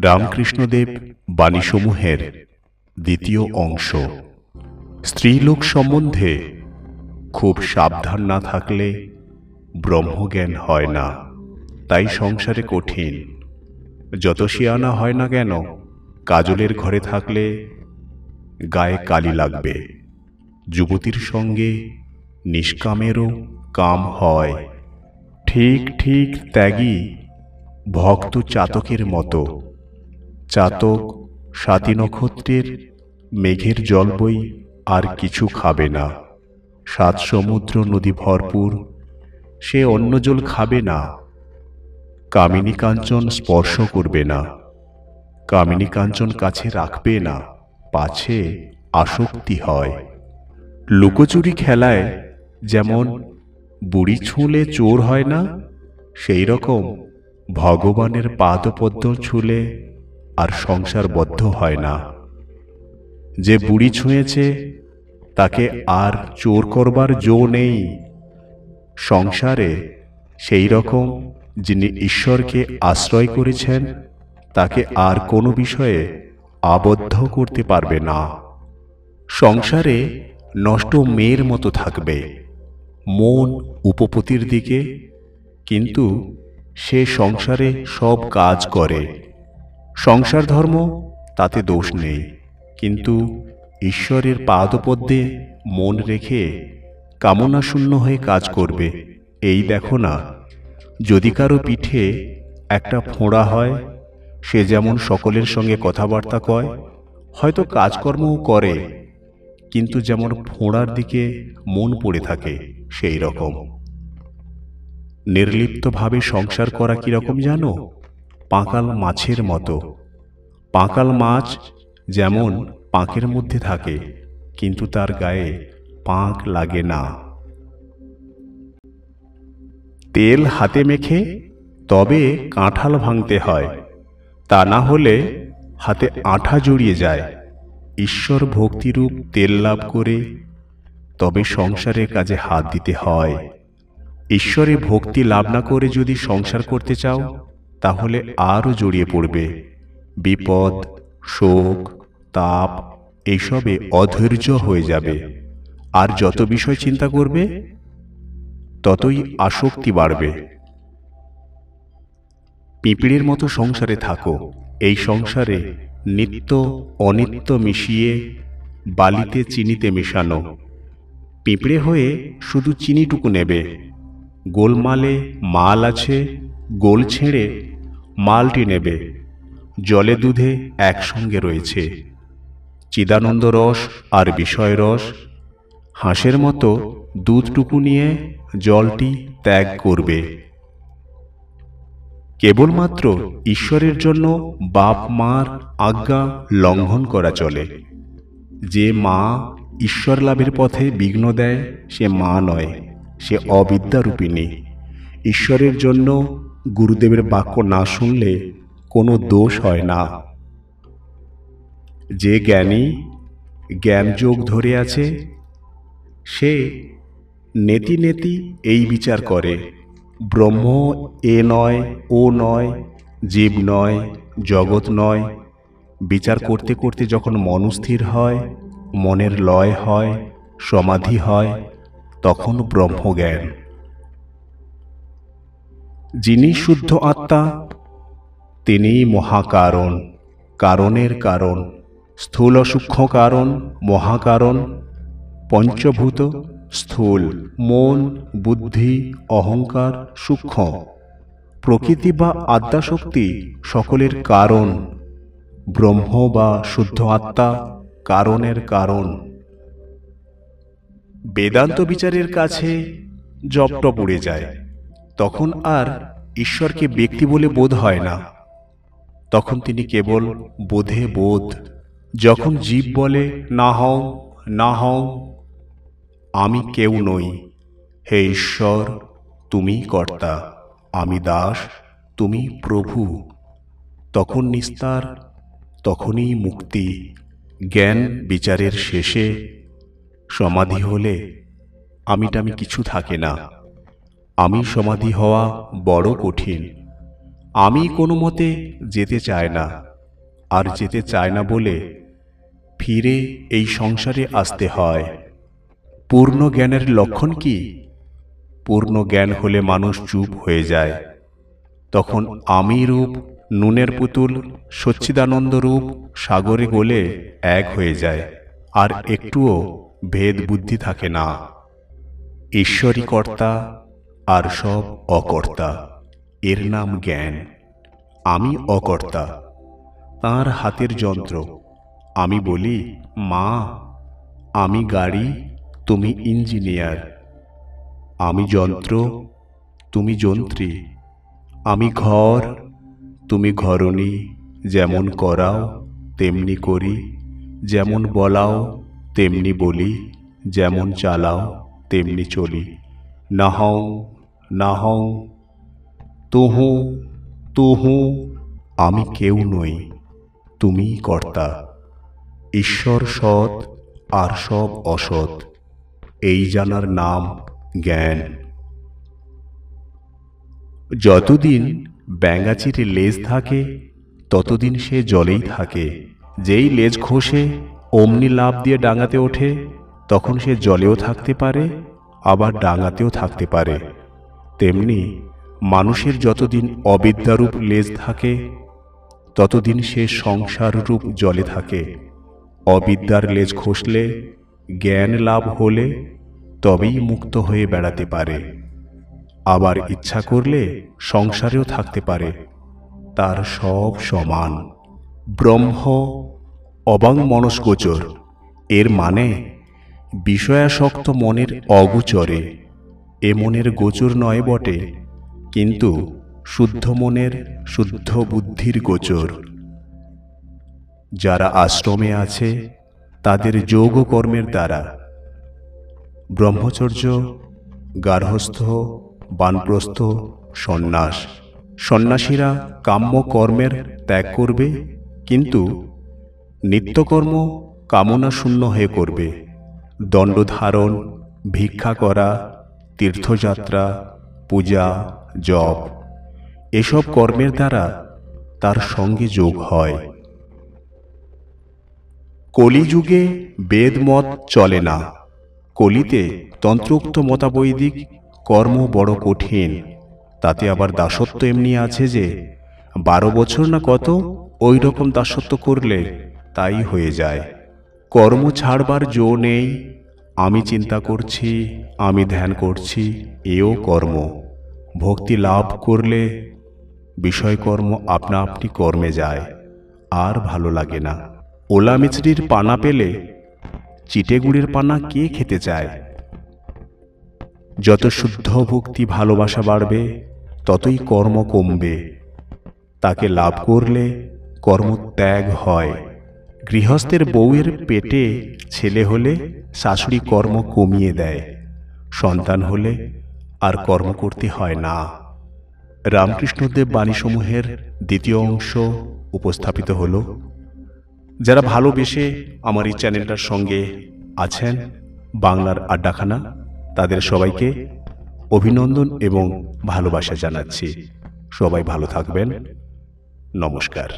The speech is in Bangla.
রামকৃষ্ণদেব বাণীসমূহের দ্বিতীয় অংশ। স্ত্রীলোক সম্বন্ধে খুব সাবধান না থাকলে ব্রহ্মজ্ঞান হয় না, তাই সংসারে কঠিন। যত শিয়ানা হয় না কেন, কাজলের ঘরে থাকলে গায়ে কালি লাগবে। যুবতীর সঙ্গে নিষ্কামেরও কাম হয়। ঠিক ঠিক ত্যাগী ভক্ত চাতকের মতো। চাতক সাতী নক্ষত্রের মেঘের জল বই আর কিছু খাবে না। সাত সমুদ্র নদী ভরপুর, সে অন্য জল খাবে না। কামিনী কাঞ্চন স্পর্শ করবে না। কামিনী কাঞ্চন কাছে রাখবে না, পাছে আসক্তি হয়। লুকোচুরি খেলায় যেমন বুড়ি ছুঁলে চোর হয় না সেই রকম ভগবানের পাদপদ্ম ছুলে আর সংসারবদ্ধ হয় না। যে বুড়ি ছুঁয়েছে, তাকে আর চোর করবার জো নেই। সংসারে সেই রকম যিনি ঈশ্বরকে আশ্রয় করেছেন, তাকে আর কোনো বিষয়ে আবদ্ধ করতে পারবে না। সংসারে নষ্ট মেয়ের মতো থাকবে, মন উপপতির দিকে, কিন্তু সে সংসারে সব কাজ করে। সংসার ধর্ম, তাতে দোষ নেই। কিন্তু ঈশ্বরের পাদপদ্মে মন রেখে কামনা শূন্য হয়ে কাজ করবে, এই দেখো না। যদি কারও পিঠে একটা ফোঁড়া হয়, সে যেমন সকলের সঙ্গে কথাবার্তা কয়, হয়তো কাজকর্মও করে, কিন্তু যেমন ফোঁড়ার দিকে মন পড়ে থাকে, সেই রকম। নির্লিপ্তভাবে সংসার করা কীরকম জানো? পাঁকাল মাছের মতো। পাঁকাল মাছ যেমন পাঁকের মধ্যে থাকে কিন্তু তার গায়ে পাঁক লাগে না। তেল হাতে মেখে তবে কাঁঠাল ভাঙতে হয়। তা না হলে হাতে আঠা জড়িয়ে যায়। ঈশ্বর ভক্তিরূপ তেল লাভ করে তবে সংসারের কাজে হাত দিতে হয়। ঈশ্বরে ভক্তি লাভ না করে যদি সংসার করতে চাও তাহলে আরও জড়িয়ে পড়বে। বিপদ, শোক, তাপ এইসবে অধৈর্য হয়ে যাবে। আর যত বিষয় চিন্তা করবে, ততই আসক্তি বাড়বে। পিঁপড়ের মতো সংসারে থাকো। এই সংসারে নিত্য অনিত্য মিশিয়ে বালিতে চিনিতে মেশানো। পিঁপড়ে হয়ে শুধু চিনিটুকু নেবে। গোলমালে মাল আছে, গোল ছেড়ে মালটি নেবে। জলে দুধে একসঙ্গে রয়েছে। চিদানন্দ রস আর বিষয় রস। হাঁসের মতো দুধটুকু নিয়ে জলটি ত্যাগ করবে। কেবলমাত্র ঈশ্বরের জন্য বাপ মার আজ্ঞা লঙ্ঘন করা চলে। যে মা ঈশ্বর লাভের পথে বিঘ্ন দেয়, সে মা নয়, সে অবিদ্যারূপিণী। ঈশ্বরের জন্য গুরুদেবের বাক্য না শুনলে কোনো দোষ হয় না। যে জ্ঞানী জ্ঞান যোগ ধরে আছে, সে নেতি নেতি এই বিচার করে। ব্রহ্ম এ নয়, ও নয়, জীব নয়, জগৎ নয়। বিচার করতে করতে যখন মনস্থির হয়, মনের লয় হয়, সমাধি হয়, তখন ব্রহ্মজ্ঞান। যিনি শুদ্ধ আত্মা তিনিই মহাকারণ কারণের কারণ স্থূল সূক্ষ্ম কারণ মহাকারণ পঞ্চভূত স্থূল মন বুদ্ধি অহংকার সূক্ষ্ম। প্রকৃতি বা আদ্যাশক্তি সকলের কারণ ব্রহ্ম বা শুদ্ধ আত্মা কারণের কারণ। বেদান্ত বিচারের কাছে জপট পড়ে যায়। তখন আর ঈশ্বরকে ব্যক্তি বলে বোধ হয় না। তখন তিনি কেবল বোধে বোধ। যখন জীব বলে, না হও না হও, আমি কেউ নই। হে ঈশ্বর, তুমি কর্তা, আমি দাস, তুমি প্রভু। তখন নিস্তার, তখনই মুক্তি। জ্ঞান বিচারের শেষে সমাধি হলে আমিটামি কিছু থাকে না। আমি সমাধি হওয়া বড় কঠিন। আমি কোনো মতে যেতে চায় না, আর যেতে চায় না বলে ফিরে এই সংসারে আসতে হয়। পূর্ণ জ্ঞানের লক্ষণ কি? পূর্ণ জ্ঞান হলে মানুষ চুপ হয়ে যায়। তখন আমি রূপ, নুনের পুতুল, সচ্চিদানন্দ রূপ সাগরে গলে এক হয়ে যায়, আর একটুও ভেদ বুদ্ধি থাকে না। ঈশ্বরী কর্তা আর সব অকর্তা। এর নাম জ্ঞান। আমি অকর্তা। তার হাতের যন্ত্র। আমি বলি, মা, আমি গাড়ি, তুমি ইঞ্জিনিয়ার। আমি যন্ত্র, তুমি যন্ত্রী। আমি ঘর, তুমি ঘরণী। যেমন করাও, তেমনি করি। যেমন বলাও, তেমনি বলি। যেমন চালাও, তেমনি চলি। নাহং নাহং। তুহু তুহু, আমি কেউ নই, তুমিই কর্তা। ঈশ্বর সৎ, আর সব অসৎ, এই জানার নাম জ্ঞান। যতদিন ব্যাঙাচির লেজ থাকে, ততদিন সে জলেই থাকে। যেই লেজ ঘষে, অমনি লাভ দিয়ে ডাঙাতে ওঠে, তখন সে জলেও থাকতে পারে আবার ডাঙাতেও থাকতে পারে। তেমনি মানুষের যতদিন অবিদ্যারূপ লেজ থাকে, ততদিন সে সংসার রূপ জলে থাকে। অবিদ্যার লেজ খসলে জ্ঞান লাভ হলে তবেই মুক্ত হয়ে বেড়াতে পারে। আবার ইচ্ছা করলে সংসারেও থাকতে পারে। তার সব সমান। ব্রহ্ম, অবাং মনস্গোচর এর মানে বিষয়াসক্ত মনের অগোচরে, এ মনের গোচর নয় বটে, কিন্তু শুদ্ধ মনের শুদ্ধ বুদ্ধির গোচর। যারা আশ্রমে আছে, তাদের যোগ কর্মের দ্বারা। ব্রহ্মচর্য, গার্হস্থ, বানপ্রস্থ, সন্ন্যাস। সন্ন্যাসীরা কাম্য কর্মের ত্যাগ করবে, কিন্তু নিত্যকর্ম কামনা শূন্য হয়ে করবে। দণ্ডধারণ, ভিক্ষা করা, তীর্থযাত্রা, পূজা, জপ। এসব কর্মের দ্বারা তার সঙ্গে যোগ হয়। কলিযুগে বেদমত চলে না। কলিতে তন্ত্রোক্ত মতাবৈদিক কর্ম বড় কঠিন। তাতে আবার দাসত্ব এমনি আছে যে, বারো বছর না কত ওই রকম দাসত্ব করলে তাই হয়ে যায়। কর্ম ছাড়বার জো নেই। আমি চিন্তা করছি, আমি ধ্যান করছি, এও কর্ম। ভক্তি লাভ করলে বিষয়কর্ম আপনা আপনি কর্মে যায়, আর ভালো লাগে না। ওলা মিছরির পানা পেলে চিটেগুড়ির পানা কে খেতে চায়? যত শুদ্ধ ভক্তি ভালোবাসা বাড়বে, ততই কর্ম কমবে। তাকে লাভ করলে কর্মত্যাগ হয়। গৃহস্থের বউয়ের পেটে ছেলে হলে শাশুড়ি কর্ম কমিয়ে দেয়, সন্তান হলে আর কর্ম করতে হয় না। রামকৃষ্ণদেব বাণীসমূহের দ্বিতীয় অংশ উপস্থাপিত হল। যারা ভালোবেসে আমার এই চ্যানেলটার সঙ্গে আছেন, বাংলার আড্ডাখানা, তাদের সবাইকে অভিনন্দন এবং ভালোবাসা জানাচ্ছি। সবাই ভালো থাকবেন। নমস্কার।